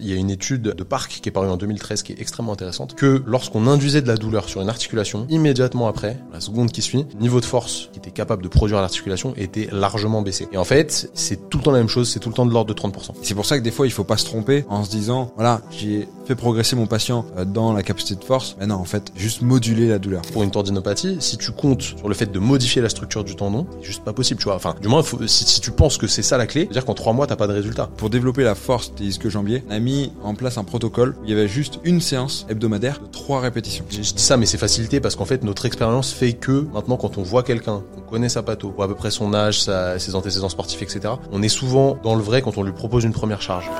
Il y a une étude de Parc qui est parue en 2013 qui est extrêmement intéressante, que lorsqu'on induisait de la douleur sur une articulation, immédiatement après, la seconde qui suit, le niveau de force qui était capable de produire l'articulation était largement baissé. Et en fait, c'est tout le temps la même chose, c'est tout le temps de l'ordre de 30%. C'est pour ça que des fois, il faut pas se tromper en se disant, voilà, j'ai fait progresser mon patient euh, dans la capacité de force. Mais non, en fait, juste moduler la douleur. Pour une tendinopathie, si tu comptes sur le fait de modifier la structure du tendon, c'est juste pas possible, tu vois. Enfin, du moins, faut, si, si, tu penses que c'est ça la clé, c'est-à-dire qu'en trois mois, t'as pas de résultat. Pour développer la force des ischios jambiers, mis en place un protocole où il y avait juste une séance hebdomadaire de trois répétitions. Je, dis ça, mais c'est facilité parce qu'en fait, notre expérience fait que maintenant, quand on voit quelqu'un, qu'on connaît sa patho, ou à peu près son âge, ses antécédents sportifs, etc., on est souvent dans le vrai quand on lui propose une première charge.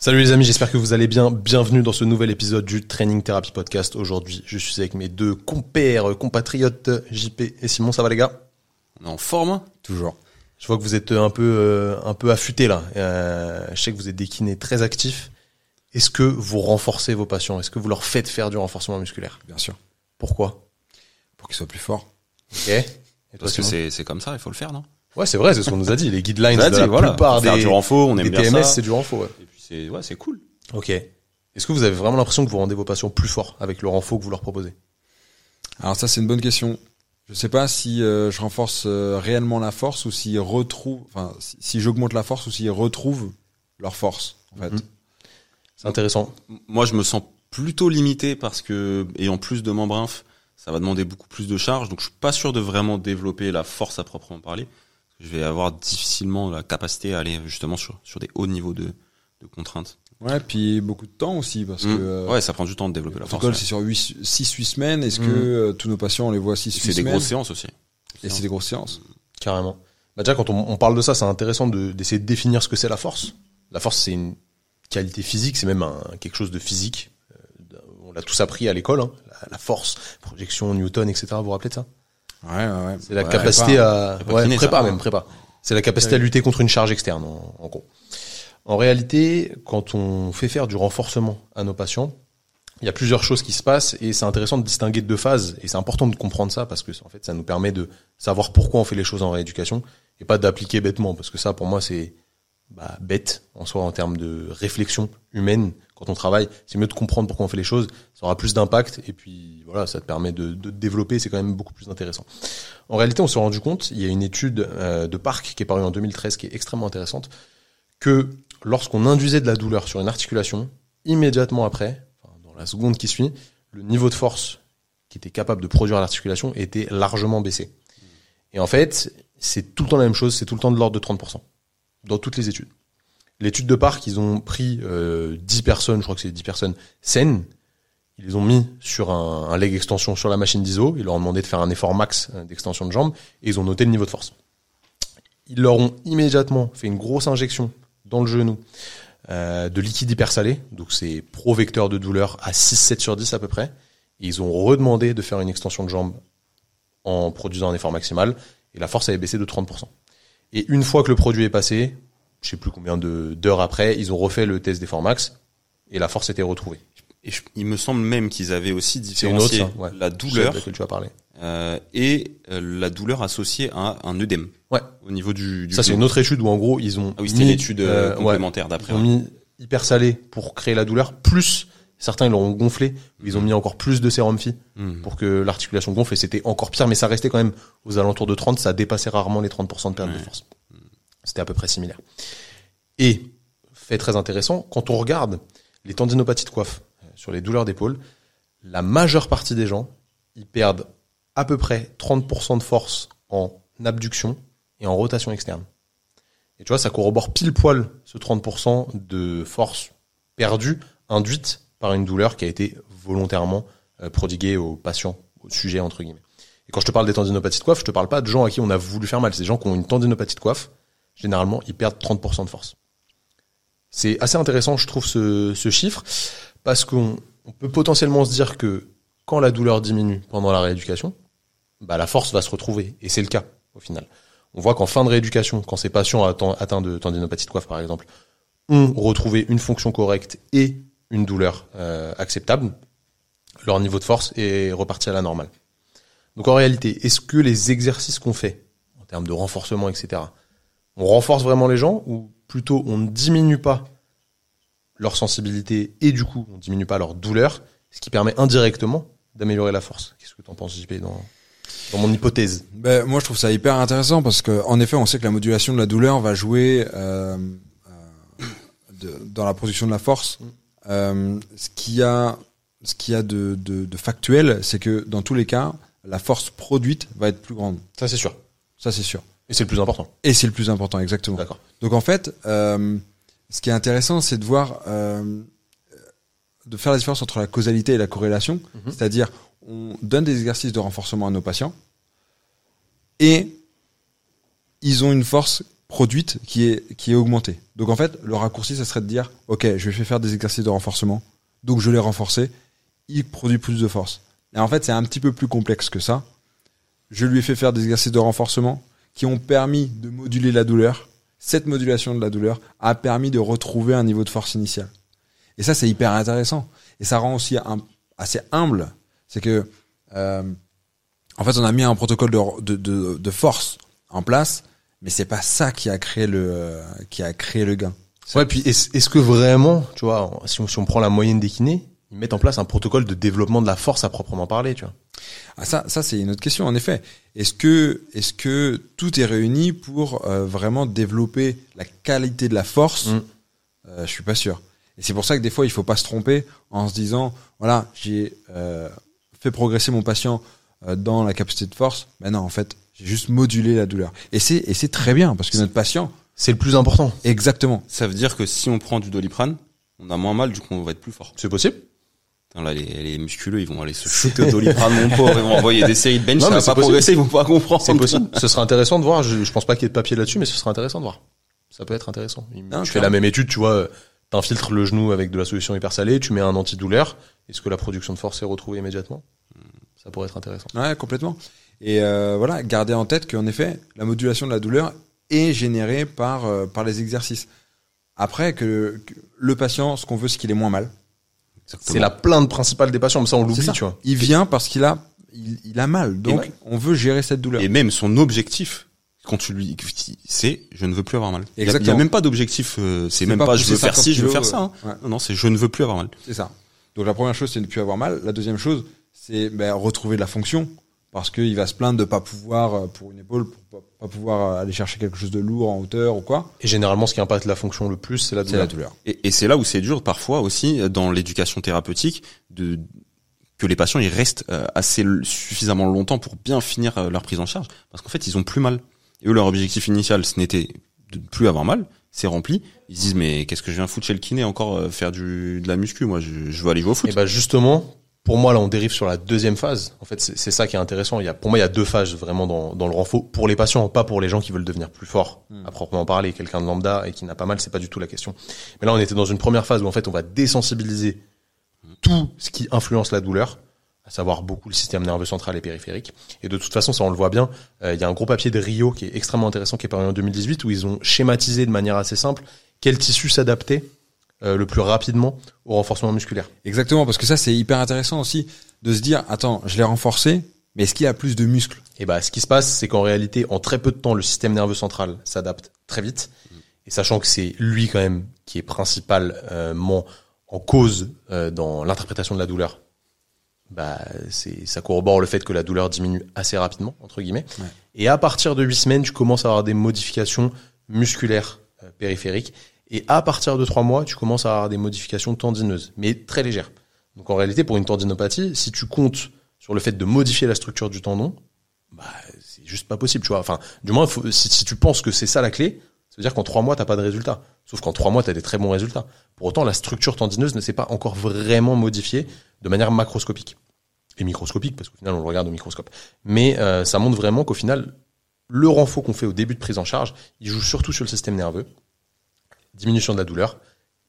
Salut les amis, j'espère que vous allez bien. Bienvenue dans ce nouvel épisode du Training Therapy Podcast. Aujourd'hui, je suis avec mes deux compères, compatriotes, JP et Simon. Ça va les gars? On est en forme Toujours. Je vois que vous êtes un peu, euh, un peu affûtés là. Euh, je sais que vous êtes des kinés très actifs. Est-ce que vous renforcez vos patients Est-ce que vous leur faites faire du renforcement musculaire? Bien sûr. Pourquoi? Pour qu'ils soient plus forts. Ok. Et toi, Parce que c'est c'est comme ça, il faut le faire, non? Ouais, c'est vrai, c'est ce qu'on nous a dit. Les guidelines Ça de dit, la voilà. plupart Faire des, du renfort, on aime des bien TMS, ça. c'est du renfort. Ouais. Et puis c'est ouais, c'est cool. Ok. Est-ce que vous avez vraiment l'impression que vous rendez vos patients plus forts avec le renfort que vous leur proposez? Alors ça, c'est une bonne question. Je sais pas si euh, je renforce euh, réellement la force ou s'ils retrouvent, enfin, si, si j'augmente la force ou s'ils retrouvent leur force, en fait. Mhm. C'est intéressant. Moi, je me sens plutôt limité parce que ayant plus de membres inf, ça va demander beaucoup plus de charge, donc je suis pas sûr de vraiment développer la force à proprement parler. Je vais avoir difficilement la capacité à aller justement sur sur des hauts niveaux de de contraintes. Ouais, puis beaucoup de temps aussi, parce Mm. que euh, ouais, ça prend du temps de développer la force. ouais. c'est sur 6-8 semaines. Est-ce Mhm. que euh, tous nos patients, on les voit 6-8 C'est semaines des grosses séances aussi. Et c'est des grosses séances. Carrément. Bah déjà, quand on, on parle de ça, c'est intéressant de- d'essayer de, définir ce que c'est la force. La force, c'est une qualité physique, c'est même un, quelque chose de physique. Euh, On l'a tous appris à l'école, hein. la, la force, projection, Newton, etc. Vous vous rappelez de ça? Ouais, ouais, ouais. C'est la Ouais, capacité prépa. à... Prépa Ouais, prépa ça. même, prépa. C'est la capacité à lutter contre une charge externe, en, en gros. En réalité, quand on fait faire du renforcement à nos patients, il y a plusieurs choses qui se passent et c'est intéressant de distinguer deux phases. Et c'est important de comprendre ça parce que en fait ça nous permet de savoir pourquoi on fait les choses en rééducation et pas d'appliquer bêtement. Parce que ça pour moi c'est bah, bête en soi en termes de réflexion humaine quand on travaille. C'est mieux de comprendre pourquoi on fait les choses. Ça aura plus d'impact et puis voilà ça te permet de, te développer. C'est quand même beaucoup plus intéressant. En réalité on s'est rendu compte il y a une étude euh, de Parc qui est parue en 2013 qui est extrêmement intéressante que lorsqu'on induisait de la douleur sur une articulation immédiatement après dans la seconde qui suit le niveau de force qui était capable de produire l'articulation était largement baissé et en fait c'est tout le temps la même chose c'est tout le temps de l'ordre de 30% dans toutes les études. L'étude de Parc, ils ont pris euh, 10 personnes, je crois que c'est 10 personnes saines, ils les ont mis sur un, un leg extension sur la machine d'ISO, ils leur ont demandé de faire un effort max euh, d'extension de jambe, et ils ont noté le niveau de force. Ils leur ont immédiatement fait une grosse injection dans le genou euh, de liquide hypersalé, donc c'est pro-vecteur de douleur à 6-7 sur 10 à peu près, et ils ont redemandé de faire une extension de jambe en produisant un effort maximal, et la force avait baissé de 30%. Et une fois que le produit est passé, je sais plus combien de d'heures après, ils ont refait le test d'effort max et la force était retrouvée. Et je- il me semble même qu'ils avaient aussi autre, différencié ça, ouais. la douleur tu. Euh, et euh, la douleur associée à un œdème Ouais. au niveau du, du Ça c'est une autre étude où en gros ils ont Ah oui, c'était mis, l'étude euh, euh, ouais, complémentaire ils d'après. ont ouais. mis hyper salé pour créer la douleur, plus certains ils l'ont gonflé, ils ont mis encore plus de sérum phi Mhm. pour que l'articulation gonfle et c'était encore pire, mais ça restait quand même aux alentours de 30, ça dépassait rarement les 30% de perte de Ouais. force. C'était à peu près similaire. Et, fait très intéressant, quand on regarde les tendinopathies de coiffe sur les douleurs d'épaule, la majeure partie des gens, ils perdent à peu près 30% de force en abduction et en rotation externe. Et tu vois, ça corrobore pile poil ce 30% de force perdue, induite par une douleur qui a été volontairement euh, prodiguée au patient, au sujet, entre guillemets. Et quand je te parle des tendinopathies de coiffe, je te parle pas de gens à qui on a voulu faire mal. C'est des gens qui ont une tendinopathie de coiffe. Généralement, ils perdent 30% de force. C'est assez intéressant, je trouve, ce, chiffre, parce qu'on on peut potentiellement se dire que quand la douleur diminue pendant la rééducation, bah, la force va se retrouver. Et c'est le cas, au final. On voit qu'en fin de rééducation, quand ces patients atteints de tendinopathie de coiffe, par exemple, ont retrouvé une fonction correcte et une douleur euh, acceptable, leur niveau de force est reparti à la normale. Donc en réalité, est-ce que les exercices qu'on fait en termes de renforcement, etc. On renforce vraiment les gens ou plutôt on ne diminue pas leur sensibilité et du coup on diminue pas leur douleur, ce qui permet indirectement d'améliorer la force? Qu'est-ce que tu en penses, JP, dans, dans mon hypothèse Ben, moi, je trouve ça hyper intéressant parce que, en effet, on sait que la modulation de la douleur va jouer euh, euh, de- dans la production de la force. Euh, ce qu'il y a, ce qu'il y a de, de, de factuel, c'est que dans tous les cas, la force produite va être plus grande. Ça, c'est sûr. Ça, c'est sûr. Et c'est le plus important. Et c'est le plus important, exactement. D'accord. Donc en fait, ce qui est intéressant, c'est de voir, de faire la différence entre la causalité et la corrélation. Mhm. C'est-à-dire, on donne des exercices de renforcement à nos patients et ils ont une force produite qui est qui est augmentée. Donc en fait, le raccourci, ça serait de dire, ok, je vais faire des exercices de renforcement, donc je l'ai renforcé, il produit plus de force. Et en fait, c'est un petit peu plus complexe que ça. Je lui ai fait faire des exercices de renforcement qui ont permis de moduler la douleur. Cette modulation de la douleur a permis de retrouver un niveau de force initial. Et ça, c'est hyper intéressant. Et ça rend aussi assez humble. C'est que, euh, en fait, on a mis un protocole de, de, de, de force en place, mais c'est pas ça qui a créé le, euh, qui a créé le gain. Ouais, puis est-ce est-ce que vraiment, tu vois, si on, si on prend la moyenne des kinés, ils mettent en place un protocole de développement de la force à proprement parler, tu vois? Ah, ça, ça c'est une autre question en effet. Est-ce que, est-ce que tout est réuni pour euh, vraiment développer la qualité de la force? Mm. Euh, Je suis pas sûr. Et c'est pour ça que des fois il faut pas se tromper en se disant voilà j'ai euh, fait progresser mon patient euh, dans la capacité de force. Mais non en fait j'ai juste modulé la douleur. Et c'est et c'est très bien parce que notre patient C'est le plus important. exactement. Ça veut dire que si on prend du doliprane, on a moins mal, du coup on va être plus fort. C'est possible Putain, là, les, les musculeux, ils vont aller se shooter au doliprane, mon pauvre, ils vont envoyer des séries de bench, Non, ça va pas possible. progresser, ils vont pas comprendre. C'est possible. ce serait intéressant de voir. Je, je pense pas qu'il y ait de papier là-dessus, mais ce serait intéressant de voir. Ça peut être intéressant. Non, tu fais la même étude, tu vois, t'infiltres le genou avec de la solution hyper salée, tu mets un antidouleur. Est-ce que la production de force est retrouvée immédiatement? Ça pourrait être intéressant. Ouais, complètement. Et euh, voilà, garder en tête qu'en effet, la modulation de la douleur est générée par euh, par les exercices. Après que, que le patient, ce qu'on veut, c'est qu'il ait moins mal. C'est la plainte principale des patients, mais ça on l'oublie, tu vois. Il vient parce qu'il a il, il a mal. Donc ouais. on veut gérer cette douleur. Et même son objectif, quand tu lui, c'est je ne veux plus avoir mal. Il y a- Il y a, Exactement. même pas d'objectif, euh, c'est même pas pas, je veux faire 50 ci, je veux faire ça. hein. ouais. Non, non, c'est je ne veux plus avoir mal. C'est ça. Donc la première chose, c'est de ne plus avoir mal. La deuxième chose, c'est ben, retrouver de la fonction. Parce qu'il va se plaindre de pas pouvoir, euh, pour une épaule, pour pas, pas pouvoir euh, aller chercher quelque chose de lourd en hauteur ou quoi. Et généralement, ce qui impacte la fonction le plus, c'est la douleur. Et, et c'est là où c'est dur parfois aussi dans l'éducation thérapeutique de que les patients ils restent assez suffisamment longtemps pour bien finir leur prise en charge parce qu'en fait ils ont plus mal. Et eux leur objectif initial ce n'était de ne plus avoir mal, c'est rempli. Ils se disent mais qu'est-ce que je viens foutre chez le kiné encore euh, faire du de la muscu? Moi je, je veux aller jouer au foot. Et bah justement, pour moi là, on dérive sur la deuxième phase. En fait, c'est c'est ça qui est intéressant. Il y a, pour moi, il y a deux phases vraiment dans, dans le renfort pour les patients, pas pour les gens qui veulent devenir plus forts, à proprement parler. Quelqu'un de lambda et qui n'a pas mal, c'est pas du tout la question. Mais là, on était dans une première phase où en fait, on va désensibiliser tout ce qui influence la douleur, à savoir beaucoup le système nerveux central et périphérique. Et de toute façon, ça on le voit bien. euh, Il y a un gros papier de Rio qui est extrêmement intéressant, qui est paru en 2018, où ils ont schématisé de manière assez simple quel tissu s'adapter euh, le plus rapidement au renforcement musculaire. Exactement, parce que ça, c'est hyper intéressant aussi de se dire, attends, je l'ai renforcé, mais est-ce qu'il a plus de muscles? Et bah, ce qui se passe, c'est qu'en réalité, en très peu de temps, le système nerveux central s'adapte très vite. Et sachant que c'est lui quand même qui est principalement en cause euh, dans l'interprétation de la douleur, bah, c'est, ça corrobore le fait que la douleur diminue assez rapidement, entre guillemets. Ouais. Et à partir de huit semaines, tu commences à avoir des modifications musculaires euh, périphériques. Et à partir de trois mois, tu commences à avoir des modifications tendineuses, mais très légères. Donc en réalité, pour une tendinopathie, si tu comptes sur le fait de modifier la structure du tendon, bah, c'est juste pas possible, tu vois. Enfin, du moins, faut- si, si tu penses que c'est ça la clé, ça veut dire qu'en trois mois, t'as pas de résultat. Sauf qu'en trois mois, t'as des très bons résultats. Pour autant, la structure tendineuse ne s'est pas encore vraiment modifiée de manière macroscopique. Et microscopique, parce qu'au final, on le regarde au microscope. Mais euh, ça montre vraiment qu'au final, le renfort qu'on fait au début de prise en charge, il joue surtout sur le système nerveux, diminution de la douleur,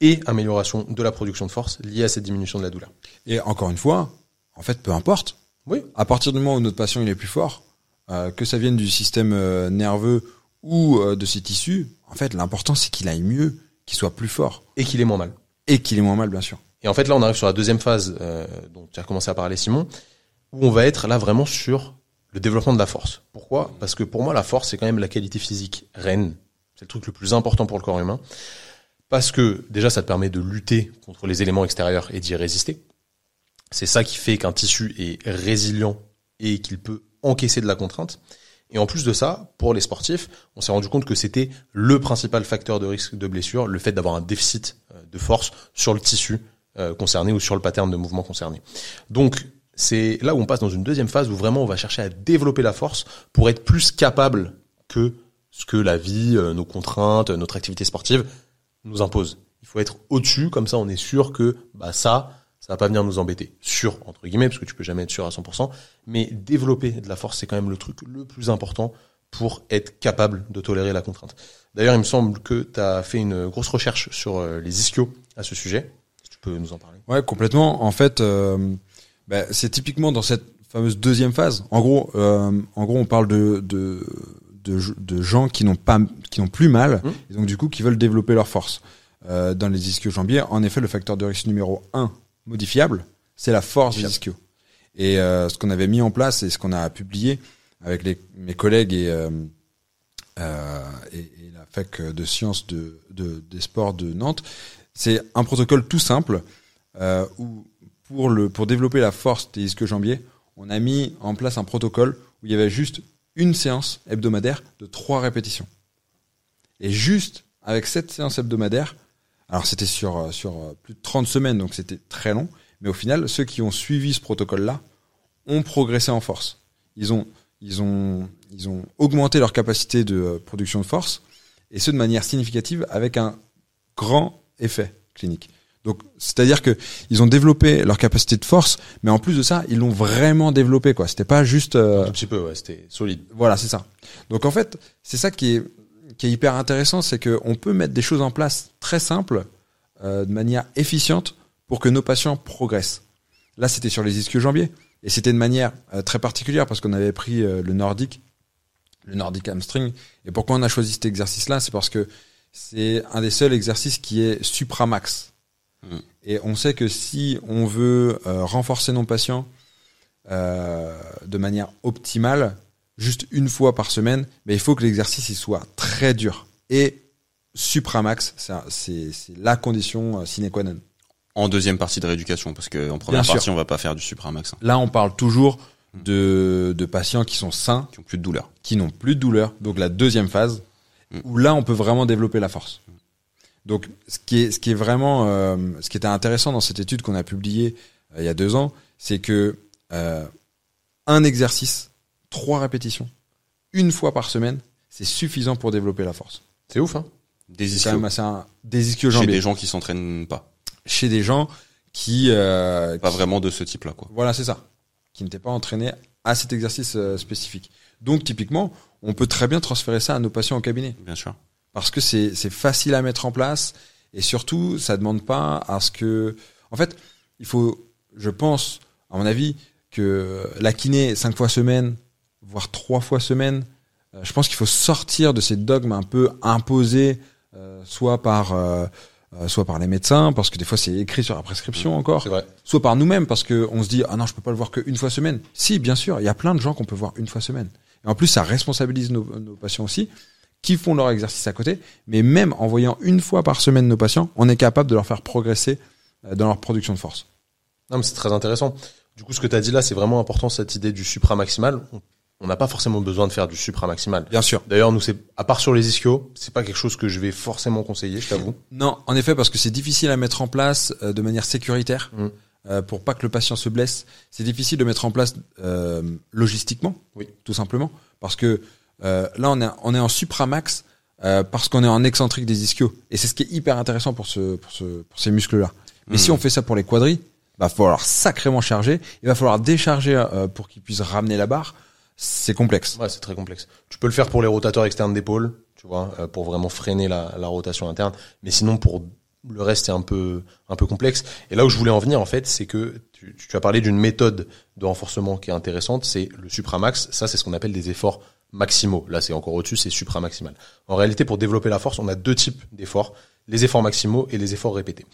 et amélioration de la production de force liée à cette diminution de la douleur. Et encore une fois, en fait, peu importe. Oui. À partir du moment où notre patient il est plus fort, euh, que ça vienne du système euh, nerveux ou euh, de ses tissus, en fait, l'important c'est qu'il aille mieux, qu'il soit plus fort Et qu'il est moins mal. et qu'il ait moins mal, bien sûr. Et en fait, là, on arrive sur la deuxième phase euh, dont tu as commencé à parler, Simon, où on va être là vraiment sur le développement de la force. Pourquoi? Parce que pour moi, la force, c'est quand même la qualité physique reine. C'est le truc le plus important pour le corps humain. Parce que déjà, ça te permet de lutter contre les éléments extérieurs et d'y résister. C'est ça qui fait qu'un tissu est résilient et qu'il peut encaisser de la contrainte. Et en plus de ça, pour les sportifs, on s'est rendu compte que c'était le principal facteur de risque de blessure, le fait d'avoir un déficit euh, de force sur le tissu euh, concerné ou sur le pattern de mouvement concerné. Donc, c'est là où on passe dans une deuxième phase où vraiment on va chercher à développer la force pour être plus capable que ce que la vie, euh, nos contraintes, notre activité sportive nous impose. Il faut être au-dessus, comme ça on est sûr que bah ça, ça va pas venir nous embêter. Sûr, entre guillemets, parce que tu peux jamais être sûr à 100%, mais développer de la force, c'est quand même le truc le plus important pour être capable de tolérer la contrainte. D'ailleurs, il me semble que tu as fait une grosse recherche sur euh, les ischios à ce sujet. tu peux nous en parler? Ouais, complètement. En fait, euh, bah, c'est typiquement dans cette fameuse deuxième phase. En gros, euh, en gros, on parle de, de, de, de gens qui n'ont pas, qui n'ont plus mal, Mmh. et donc du coup qui veulent développer leur force. Euh, dans les ischios jambiers, en effet, le facteur de risque numéro un modifiable, c'est la force Modifiable. ischios. Et euh, ce qu'on avait mis en place et ce qu'on a publié avec les, mes collègues et, euh, euh, et, et la fac de sciences de, de, des sports de Nantes, c'est un protocole tout simple euh, où pour le pour développer la force des ischios jambiers, on a mis en place un protocole où il y avait juste une séance hebdomadaire de trois répétitions. Et juste avec cette séance hebdomadaire, alors c'était sur euh, sur euh, plus de 30 semaines donc c'était très long, mais au final ceux qui ont suivi ce protocole là ont progressé en force. Ils ont ils ont ils ont augmenté leur capacité de euh, production de force et ce de manière significative avec un grand effet clinique. Donc, c'est-à-dire que ils ont développé leur capacité de force, mais en plus de ça, ils l'ont vraiment développé, quoi. C'était pas juste, euh, Un petit peu, ouais, c'était solide. voilà, c'est ça. Donc en fait, c'est ça qui est qui est hyper intéressant, c'est que on peut mettre des choses en place très simples, euh, de manière efficiente, pour que nos patients progressent. Là, c'était sur les ischios jambiers, et c'était de manière euh, très particulière parce qu'on avait pris euh, le nordique, le nordique hamstring. Et pourquoi on a choisi cet exercice-là, c'est parce que c'est un des seuls exercices qui est supramax. Mm. Et on sait que si on veut renforcer nos patients de manière optimale, juste une fois par semaine, mais il faut que l'exercice il soit très dur. Et supramax, c'est la condition euh, sine qua non. En deuxième partie de rééducation, parce que en première Bien sûr. partie, on va pas faire du supramax, hein, Là, on parle toujours de, de patients qui sont sains, qui ont plus de douleur. qui n'ont plus de douleur, donc la deuxième phase, Mm. où là on peut vraiment développer la force. Donc ce qui est, ce qui est vraiment, euh, ce qui était intéressant dans cette étude qu'on a publiée euh, il y a deux ans, c'est que euh, un exercice, trois répétitions, une fois par semaine, c'est suffisant pour développer la force. C'est ouf, hein Des ischios. un, des ischios Chez des gens qui s'entraînent pas. chez des gens qui, euh, Pas qui- vraiment de ce type-là, quoi. Voilà, c'est ça. Qui n'étaient pas entraînés à cet exercice euh, spécifique. Donc, typiquement, on peut très bien transférer ça à nos patients au cabinet. Bien sûr. Parce que c'est c'est facile à mettre en place. Et surtout, ça demande pas à ce que... En fait, il faut, je pense, à mon avis, que la kiné, cinq fois semaine, voire trois fois semaine, euh, je pense qu'il faut sortir de ces dogmes un peu imposés, euh, soit par... euh, euh, soit par les médecins, parce que des fois c'est écrit sur la prescription encore, C'est vrai. soit par nous-mêmes parce que on se dit ah non je peux pas le voir qu'une fois semaine. Si bien sûr, il y a plein de gens qu'on peut voir une fois semaine. Et en plus ça responsabilise nos, nos patients aussi qui font leur exercice à côté, mais même en voyant une fois par semaine nos patients, on est capable de leur faire progresser euh, dans leur production de force. Non, mais c'est très intéressant. Du coup, ce que tu as dit là, c'est vraiment important, cette idée du supramaximal. On- On n'a pas forcément besoin de faire du supramaximal. Bien sûr. D'ailleurs, nous, c'est, à part sur les ischios, c'est pas quelque chose que je vais forcément conseiller, je t'avoue. Non, en effet, parce que c'est difficile à mettre en place euh, de manière sécuritaire Mm. euh, pour pas que le patient se blesse. C'est difficile de mettre en place euh, logistiquement, Oui. tout simplement, parce que euh, là on est on est en supramax euh, parce qu'on est en excentrique des ischios et c'est ce qui est hyper intéressant pour ce pour ce pour ces muscles là. Mais Mm. si on fait ça pour les quadris, va falloir sacrément charger, il va falloir décharger euh, pour qu'ils puissent ramener la barre. C'est complexe. Ouais, c'est très complexe. Tu peux le faire pour les rotateurs externes d'épaule, tu vois, euh, pour vraiment freiner la, la rotation interne. Mais sinon, pour le reste, c'est un peu, un peu complexe. Et là où je voulais en venir, en fait, c'est que tu, tu as parlé d'une méthode de renforcement qui est intéressante, c'est le supramax. Ça, c'est ce qu'on appelle des efforts maximaux. Là, c'est encore au-dessus, c'est supramaximal. En réalité, pour développer la force, on a deux types d'efforts. Les efforts maximaux et les efforts répétés.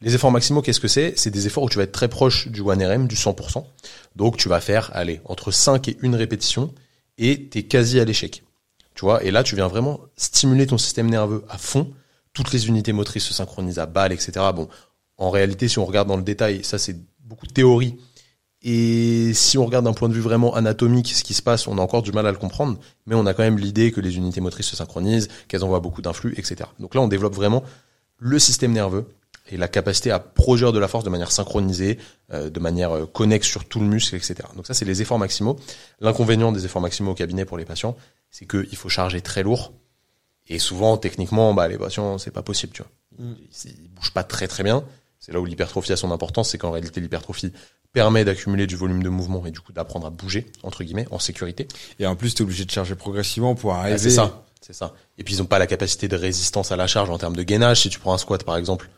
Les efforts maximaux, qu'est-ce que c'est? C'est des efforts où tu vas être très proche du 1RM, du 100%. Donc tu vas faire, allez, entre 5 et 1 répétition et tu es quasi à l'échec. Tu vois, et là tu viens vraiment stimuler ton système nerveux à fond. Toutes les unités motrices se synchronisent à balle, etc. Bon, en réalité, si on regarde dans le détail, ça c'est beaucoup de théorie. Et si on regarde d'un point de vue vraiment anatomique ce qui se passe, on a encore du mal à le comprendre, mais on a quand même l'idée que les unités motrices se synchronisent, qu'elles envoient beaucoup d'influx, etc. Donc là, on développe vraiment le système nerveux et la capacité à produire de la force de manière synchronisée, euh, de manière euh, connexe sur tout le muscle, etc. Donc ça, c'est les efforts maximaux. L'inconvénient des efforts maximaux au cabinet pour les patients, c'est qu'il faut charger très lourd. Et souvent, techniquement, bah, les patients, c'est pas possible, tu vois. Mm. Ils, ils bougent pas très très bien. C'est là où l'hypertrophie a son importance, c'est qu'en réalité, l'hypertrophie permet d'accumuler du volume de mouvement et du coup d'apprendre à bouger, entre guillemets, en sécurité. Et en plus, t'es obligé de charger progressivement pour Ah, arriver. c'est ça, c'est ça. Et puis ils ont pas la capacité de résistance à la charge en termes de gainage. Si tu prends un squat par exemple,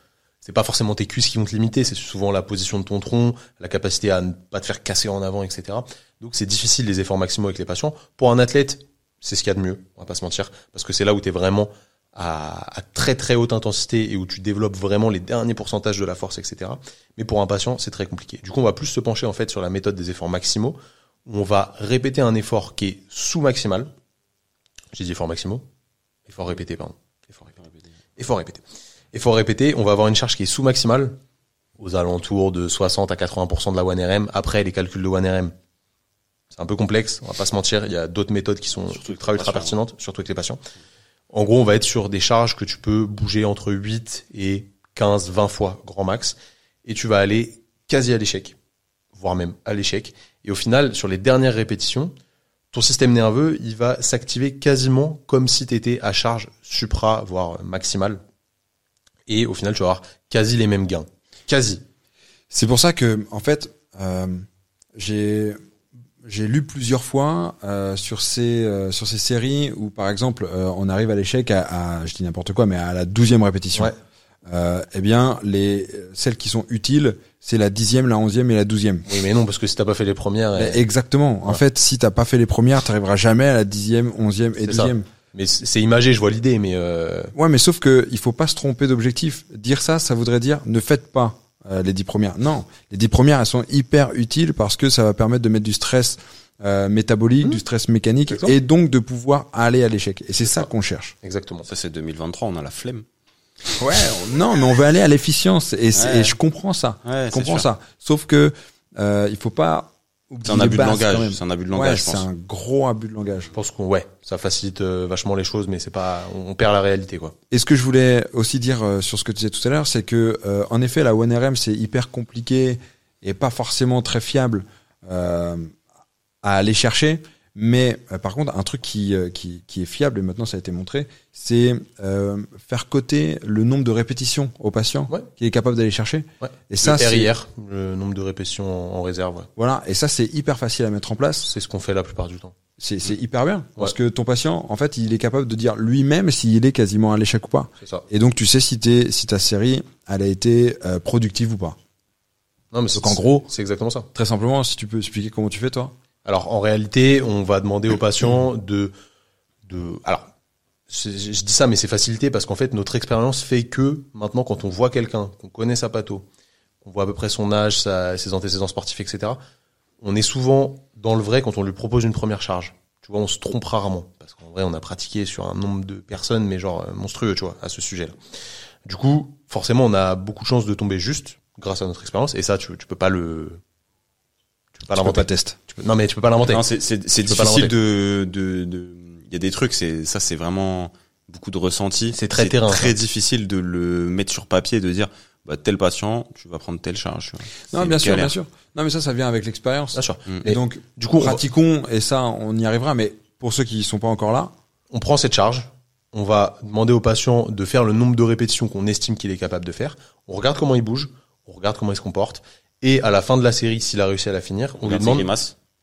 c'est pas forcément tes cuisses qui vont te limiter, c'est souvent la position de ton tronc, la capacité à ne pas te faire casser en avant, etc. Donc c'est difficile les efforts maximaux avec les patients. Pour un athlète, c'est ce qu'il y a de mieux, on va pas se mentir, parce que c'est là où tu es vraiment à, à très très haute intensité et où tu développes vraiment les derniers pourcentages de la force, etc. Mais pour un patient, c'est très compliqué. Du coup, on va plus se pencher en fait sur la méthode des efforts maximaux, où on va répéter un effort qui est sous maximal. J'ai dit efforts maximaux, effort répété, pardon. Effort répété. Effort répété. Effort répété, on va avoir une charge qui est sous maximale, aux alentours de 60 à 80% de la 1RM. Après, les calculs de 1RM, c'est un peu complexe, on va pas se mentir. Il y a d'autres méthodes qui sont Surtout avec ultra patients. pertinentes, surtout avec les patients. En gros, on va être sur des charges que tu peux bouger entre 8 et 15, 20 fois grand max, et tu vas aller quasi à l'échec, voire même à l'échec. Et au final, sur les dernières répétitions, ton système nerveux, il va s'activer quasiment comme si tu étais à charge supra, voire maximale. Et au final, tu vas avoir quasi les mêmes gains. Quasi. C'est pour ça que, en fait, euh, j'ai j'ai lu plusieurs fois euh, sur ces euh, sur ces séries où, par exemple, euh, on arrive à l'échec à, à- je dis n'importe quoi, mais à la douzième répétition. Ouais. Euh, eh bien, les celles qui sont utiles, c'est la dixième, la onzième et la douzième. Oui, mais non, parce que si t'as pas fait les premières, eh, Exactement. En fait, si t'as pas fait les premières, t'arriveras jamais à la dixième, onzième et ça. douzième. mais c'est c'est imagé, je vois l'idée, mais euh, Ouais, mais sauf que il faut pas se tromper d'objectif. Dire ça, ça voudrait dire ne faites pas euh, les dix premières. Non, les dix premières, elles sont hyper utiles parce que ça va permettre de mettre du stress euh, métabolique, Mmh. du stress mécanique, et donc de pouvoir aller à l'échec. Et c'est ça ça. qu'on cherche. exactement. Ça, c'est 2023, on a la flemme. Ouais, on- non, mais on veut aller à l'efficience, et, c'est- Ouais. et je comprends ça. Ouais, Je comprends ça. Sauf que euh, il faut pas. C'est un abus de langage. C'est un abus de langage, je c'est un gros abus de langage. Je pense qu'on ouais, ça facilite euh, vachement les choses, mais c'est pas, on, on perd la réalité quoi. Et ce que je voulais aussi dire euh, sur ce que tu disais tout à l'heure, c'est que euh, en effet, la ONRM c'est hyper compliqué et pas forcément très fiable euh, à aller chercher. Mais euh, par contre, un truc qui, euh, qui, qui est fiable et maintenant ça a été montré, c'est euh, faire coter le nombre de répétitions au patient Ouais. qui est capable d'aller chercher. Ouais. Et ça, le c'est RIR, le nombre de répétitions en, en réserve, ouais. voilà. Et ça, c'est hyper facile à mettre en place. c'est ce qu'on fait la plupart du temps. C'est c'est hyper bien parce que ton patient, en fait, il est capable de dire lui-même s'il est quasiment à l'échec ou pas. Ça. Et donc, tu sais si, t'es- si ta série, elle a été euh, productive ou pas. Non, mais c'est- Donc, en gros- c'est exactement ça. Très simplement, si tu peux expliquer comment tu fais, toi. Alors en réalité, on va demander aux patients de, de, alors je dis ça, mais c'est facilité parce qu'en fait notre expérience fait que maintenant quand on voit quelqu'un, qu'on connaît sa patho, qu'on voit à peu près son âge, ses antécédents sportifs, etc. On est souvent dans le vrai quand on lui propose une première charge. Tu vois, on se trompe rarement parce qu'en vrai on a pratiqué sur un nombre de personnes, mais genre euh, monstrueux, tu vois, à ce sujet-là. Du coup, forcément, on a beaucoup de chances de tomber juste grâce à notre expérience et ça, tu peux pas le, tu peux pas Tu peux l'inventer. pas. Tu peux- Non mais tu peux pas l'inventer. Non, c'est difficile de de de. Il y a des trucs, c'est ça, c'est vraiment beaucoup de ressenti. C'est très terrain, Très ça. difficile de le mettre sur papier et de dire, bah tel patient, tu vas prendre telle charge. Non, C'est bien sûr, bien sûr. Non, mais ça, ça vient avec l'expérience. Bien sûr. Mm. Et Et donc, du coup, pratiquons, et ça, on y arrivera, mais pour ceux qui sont pas encore là, on prend cette charge, on va demander au patient de faire le nombre de répétitions qu'on estime qu'il est capable de faire. On regarde comment il bouge, on regarde comment il se comporte, et à la fin de la série, s'il a réussi à la finir, on lui demande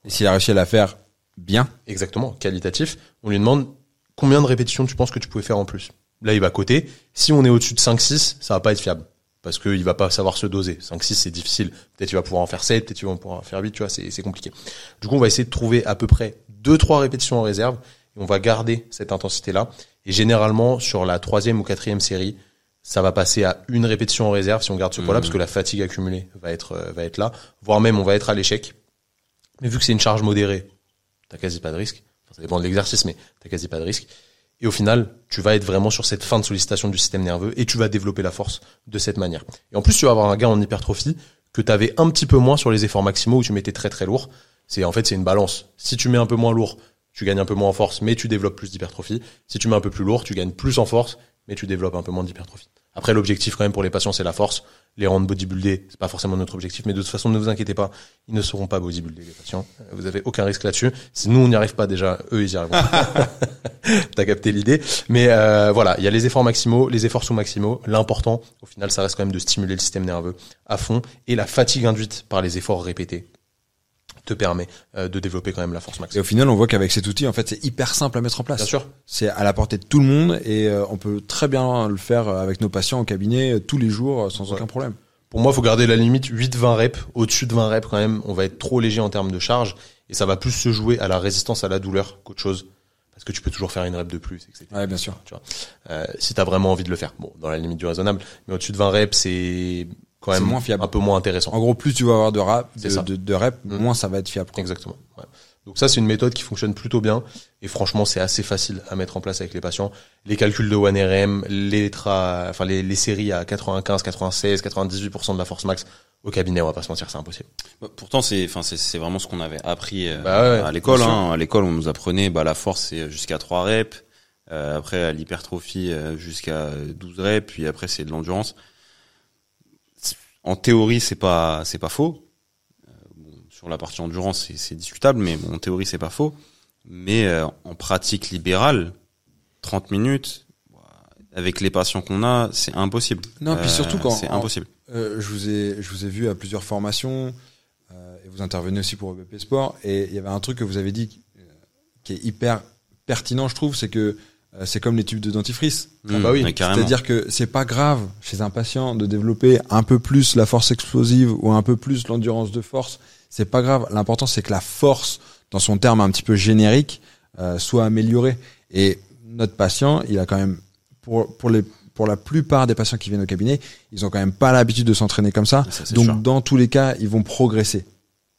et s'il a réussi à la faire bien, exactement qualitatif, on lui demande combien de répétitions tu penses que tu pouvais faire en plus. Là, il va coter. Si on est au-dessus de 5-6, ça va pas être fiable. Parce qu'il va pas savoir se doser. 5-6, c'est difficile. Peut-être il va pouvoir en faire 7, peut-être il va pouvoir en faire 8, tu vois, c'est c'est compliqué. Du coup, on va essayer de trouver à peu près 2-3 répétitions en réserve, et on va garder cette intensité-là. Et généralement, sur la troisième ou quatrième série, ça va passer à une répétition en réserve si on garde ce poids-là, Mhm. parce que la fatigue accumulée va être euh, va être là, voire même on va être à l'échec. Mais vu que c'est une charge modérée, t'as quasi pas de risque. Enfin, ça dépend de l'exercice, mais t'as quasi pas de risque. Et au final, tu vas être vraiment sur cette fin de sollicitation du système nerveux et tu vas développer la force de cette manière. Et en plus, tu vas avoir un gain en hypertrophie que tu avais un petit peu moins sur les efforts maximaux où tu mettais très très lourd. C'est en fait c'est une balance. Si tu mets un peu moins lourd, tu gagnes un peu moins en force, mais tu développes plus d'hypertrophie. Si tu mets un peu plus lourd, tu gagnes plus en force, mais tu développes un peu moins d'hypertrophie. Après, l'objectif quand même pour les patients, c'est la force. Les rendre bodybuildés, c'est pas forcément notre objectif, mais de toute façon, ne vous inquiétez pas, ils ne seront pas bodybuildés les patients. Euh, Vous avez aucun risque là-dessus. Si nous on n'y arrive pas déjà, eux ils y arriveront. T'as capté l'idée. Mais euh, voilà, il y a les efforts maximaux, les efforts sous-maximaux. L'important, au final, ça reste quand même de stimuler le système nerveux à fond. Et la fatigue induite par les efforts répétés te permet euh, de développer quand même la force Et maximale. au final, on voit qu'avec cet outil, en fait, c'est hyper simple à mettre en place. Bien sûr. C'est à la portée de tout le monde et euh, on peut très bien le faire avec nos patients au cabinet euh, tous les jours euh, sans Ouais. aucun problème. Pour moi, faut garder la limite 8-20 reps. Au-dessus de 20 reps, quand même, on va être trop léger en termes de charge et ça va plus se jouer à la résistance à la douleur qu'autre chose. Parce que tu peux toujours faire une rep de plus, etc. Ouais, bien sûr. Euh, si t'as vraiment envie de le faire. Bon, dans la limite du raisonnable. Mais au-dessus de 20 reps, c'est quand C'est même moins fiable. un peu moins intéressant. En gros, plus tu vas avoir de rap, de, ça. de, de reps, Mm. moins ça va être fiable. quoi. Exactement. ouais. Donc ça, c'est une méthode qui fonctionne plutôt bien. Et franchement, c'est assez facile à mettre en place avec les patients. Les calculs de 1RM, les, tra... enfin, les, les séries à 95, 96, 98% de la force max au cabinet, on va pas se mentir, c'est impossible. Bah, Pourtant, c'est, enfin, c'est, c'est vraiment ce qu'on avait appris euh, Bah ouais, à l'école. Hein. À l'école, on nous apprenait, bah, la force, c'est jusqu'à 3 reps. Euh, après, à l'hypertrophie, euh, jusqu'à 12 reps. Puis après, c'est de l'endurance. En théorie, c'est pas, c'est pas faux. Euh, bon, sur la partie endurance, c'est, c'est discutable, mais bon, en théorie, c'est pas faux. Mais euh, en pratique libérale, 30 minutes, avec les patients qu'on a, c'est impossible. Non, puis Euh, surtout quand- c'est en- impossible. Euh, je vous ai, je vous ai vu à plusieurs formations euh, et vous intervenez aussi pour BP Sport et il y avait un truc que vous avez dit qui, euh, est hyper pertinent, je trouve, c'est que euh, c'est comme les tubes de dentifrice. Ah bah oui. C'est-à-dire que c'est pas grave chez un patient de développer un peu plus la force explosive ou un peu plus l'endurance de force. C'est pas grave. L'important c'est que la force, dans son terme un petit peu générique, euh, soit améliorée. Et notre patient, il a quand même pour pour les pour la plupart des patients qui viennent au cabinet, ils ont quand même pas l'habitude de s'entraîner comme ça. Donc sûr. dans tous les cas, ils vont progresser.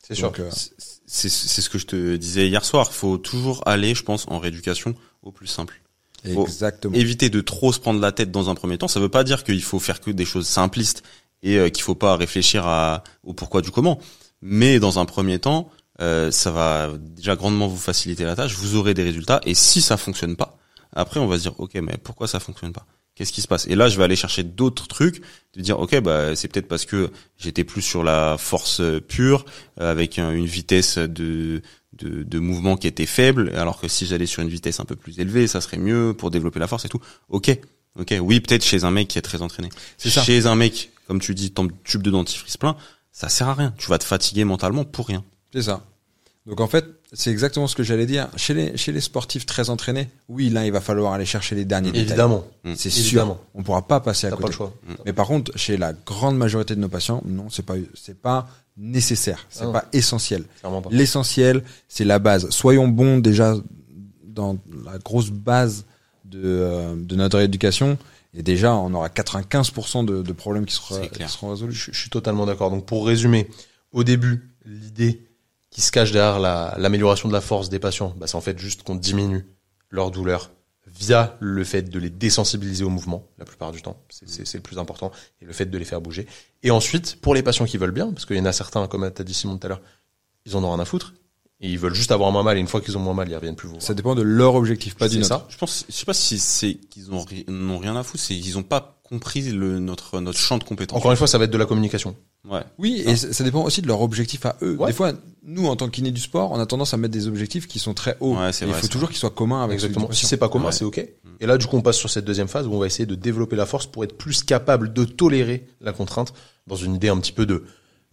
C'est sûr. Donc, euh, C'est c'est ce que je te disais hier soir. Il faut toujours aller, je pense, en rééducation au plus simple. Exactement. Éviter de trop se prendre la tête dans un premier temps. Ça veut pas dire qu'il faut faire que des choses simplistes et euh, qu'il faut pas réfléchir à, au pourquoi du comment. Mais dans un premier temps, euh, ça va déjà grandement vous faciliter la tâche. Vous aurez des résultats. Et si ça fonctionne pas, après on va se dire ok, mais pourquoi ça fonctionne pas? Qu'est-ce qui se passe? Et là, je vais aller chercher d'autres trucs, de dire ok, bah c'est peut-être parce que j'étais plus sur la force euh, pure, euh, avec un- une vitesse de, de de mouvement qui était faible, alors que si j'allais sur une vitesse un peu plus élevée, ça serait mieux pour développer la force et tout. Ok, ok, oui, peut-être chez un mec qui est très entraîné. C'est ça. Chez un mec, comme tu dis, ton tube de dentifrice plein, ça sert à rien. Tu vas te fatiguer mentalement pour rien. C'est ça. Donc en fait, c'est exactement ce que j'allais dire. Chez les, chez les sportifs très entraînés, oui, là, il va falloir aller chercher les derniers détails. Évidemment. C'est Évidemment. sûr. On pourra pas passer à T'as côté. pas le choix. Mais par contre, chez la grande majorité de nos patients, non, c'est pas, c'est pas nécessaire. C'est Ah pas essentiel. L'essentiel, c'est la base. Soyons bons déjà dans la grosse base de, euh, de notre éducation. Et déjà, on aura 95% de, de problèmes qui, sera, qui seront résolus. Je, je suis totalement d'accord. Donc pour résumer, au début, l'idée qui se cache derrière la- l'amélioration de la force des patients, bah, c'est en fait juste qu'on diminue leur douleur via le fait de les désensibiliser au mouvement, la plupart du temps. C'est- C'est c'est le plus important. Et le fait de les faire bouger. Et ensuite, pour les patients qui veulent bien, parce qu'il y en a certains, comme t'as dit Simon tout à l'heure, ils en ont rien à foutre. Et ils veulent juste avoir moins mal. Et une fois qu'ils ont moins mal, ils reviennent plus vous voir. Ça dépend de leur objectif, pas du ça. Je pense, je sais pas si c'est qu'ils ont ri- n'ont rien à foutre, c'est qu'ils ont pas compris le notre notre champ de compétences. Encore une fois, ça va être de la communication. Ouais. Oui, et ça ça dépend aussi de leur objectif à eux. Ouais. Des fois, nous, en tant qu'inés du sport, on a tendance à mettre des objectifs qui sont très hauts. Ouais, c'est Et il vrai, faut c'est toujours qu'ils soient communs avec Exactement. Si c'est pas commun, Ouais. c'est ok. Et là, du coup, on passe sur cette deuxième phase où on va essayer de développer la force pour être plus capable de tolérer la contrainte dans une idée un petit peu de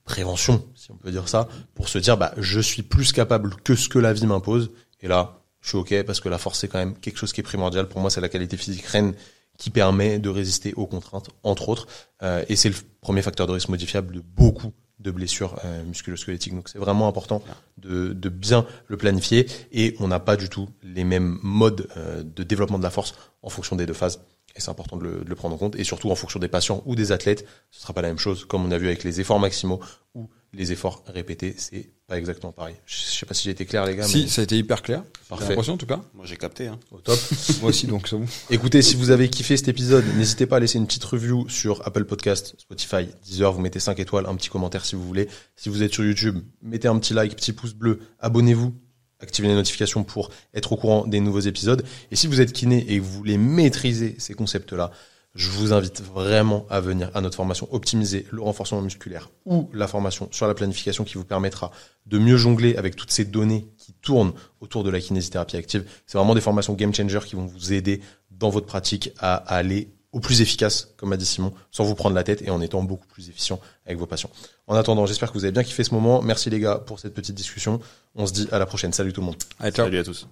prévention, si on peut dire ça, pour se dire, bah, je suis plus capable que ce que la vie m'impose. Et là, je suis ok parce que la force, c'est quand même quelque chose qui est primordial. Pour moi, c'est la qualité physique reine qui permet de résister aux contraintes, entre autres. Euh, et c'est le premier facteur de risque modifiable de beaucoup de blessures euh, musculo-squelettiques. Donc c'est vraiment important de, bien le planifier. Et on n'a pas du tout les mêmes modes euh, de développement de la force en fonction des deux phases. Et c'est important de le, de le prendre en compte. Et surtout, en fonction des patients ou des athlètes, ce sera pas la même chose. Comme on a vu avec les efforts maximaux ou les efforts répétés, c'est pas exactement pareil. Je sais pas si j'ai été clair, les gars. Si, mais ça a été hyper clair. J'ai Parfait. l'impression, en tout cas. Moi, j'ai capté. Hein. au top. Moi aussi, donc c'est bon. Écoutez, si vous avez kiffé cet épisode, n'hésitez pas à laisser une petite review sur Apple Podcast, Spotify, Deezer. Vous mettez 5 étoiles, un petit commentaire si vous voulez. Si vous êtes sur YouTube, mettez un petit like, petit pouce bleu, abonnez-vous, activez les notifications pour être au courant des nouveaux épisodes. Et si vous êtes kiné et que vous voulez maîtriser ces concepts-là, je vous invite vraiment à venir à notre formation Optimiser le renforcement musculaire ou la formation sur la planification qui vous permettra de mieux jongler avec toutes ces données qui tournent autour de la kinésithérapie active. C'est vraiment des formations game changer qui vont vous aider dans votre pratique à aller au plus efficace, comme a dit Simon, sans vous prendre la tête et en étant beaucoup plus efficient avec vos patients. En attendant, j'espère que vous avez bien kiffé ce moment. Merci les gars pour cette petite discussion. On se dit à la prochaine. Salut tout le monde. Allez, ciao. Salut à tous.